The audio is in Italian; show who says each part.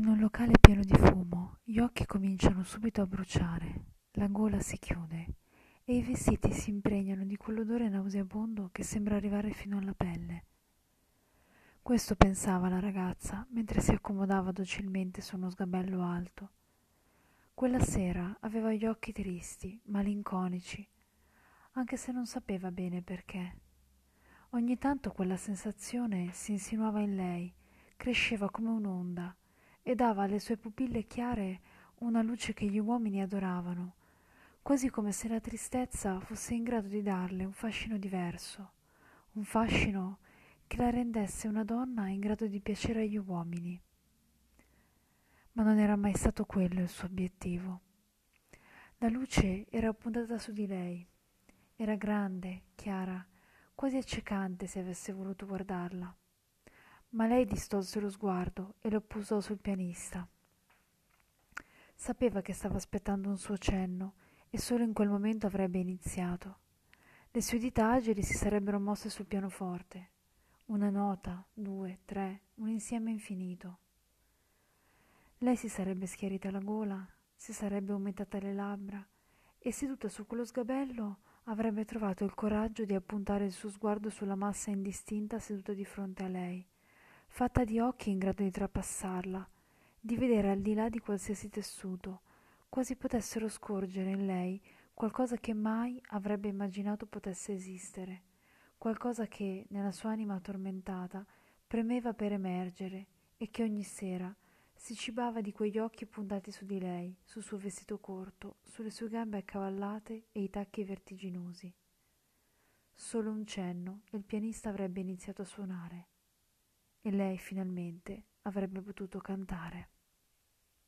Speaker 1: In un locale pieno di fumo, gli occhi cominciano subito a bruciare, la gola si chiude e i vestiti si impregnano di quell'odore nauseabondo che sembra arrivare fino alla pelle. Questo pensava la ragazza mentre si accomodava docilmente su uno sgabello alto. Quella sera aveva gli occhi tristi, malinconici, anche se non sapeva bene perché. Ogni tanto quella sensazione si insinuava in lei, cresceva come un'onda e dava alle sue pupille chiare una luce che gli uomini adoravano, quasi come se la tristezza fosse in grado di darle un fascino diverso, un fascino che la rendesse una donna in grado di piacere agli uomini. Ma non era mai stato quello il suo obiettivo. La luce era puntata su di lei, era grande, chiara, quasi accecante se avesse voluto guardarla ma lei distolse lo sguardo e lo posò sul pianista. Sapeva che stava aspettando un suo cenno e solo in quel momento avrebbe iniziato. Le sue dita agili si sarebbero mosse sul pianoforte. Una nota, due, tre, un insieme infinito. Lei si sarebbe schiarita la gola, si sarebbe aumentata le labbra e seduta su quello sgabello avrebbe trovato il coraggio di appuntare il suo sguardo sulla massa indistinta seduta di fronte a lei fatta di occhi in grado di trapassarla, di vedere al di là di qualsiasi tessuto, quasi potessero scorgere in lei qualcosa che mai avrebbe immaginato potesse esistere, qualcosa che, nella sua anima tormentata, premeva per emergere e che ogni sera si cibava di quegli occhi puntati su di lei, sul suo vestito corto, sulle sue gambe accavallate e i tacchi vertiginosi. Solo un cenno e il pianista avrebbe iniziato a suonare e lei finalmente avrebbe potuto cantare.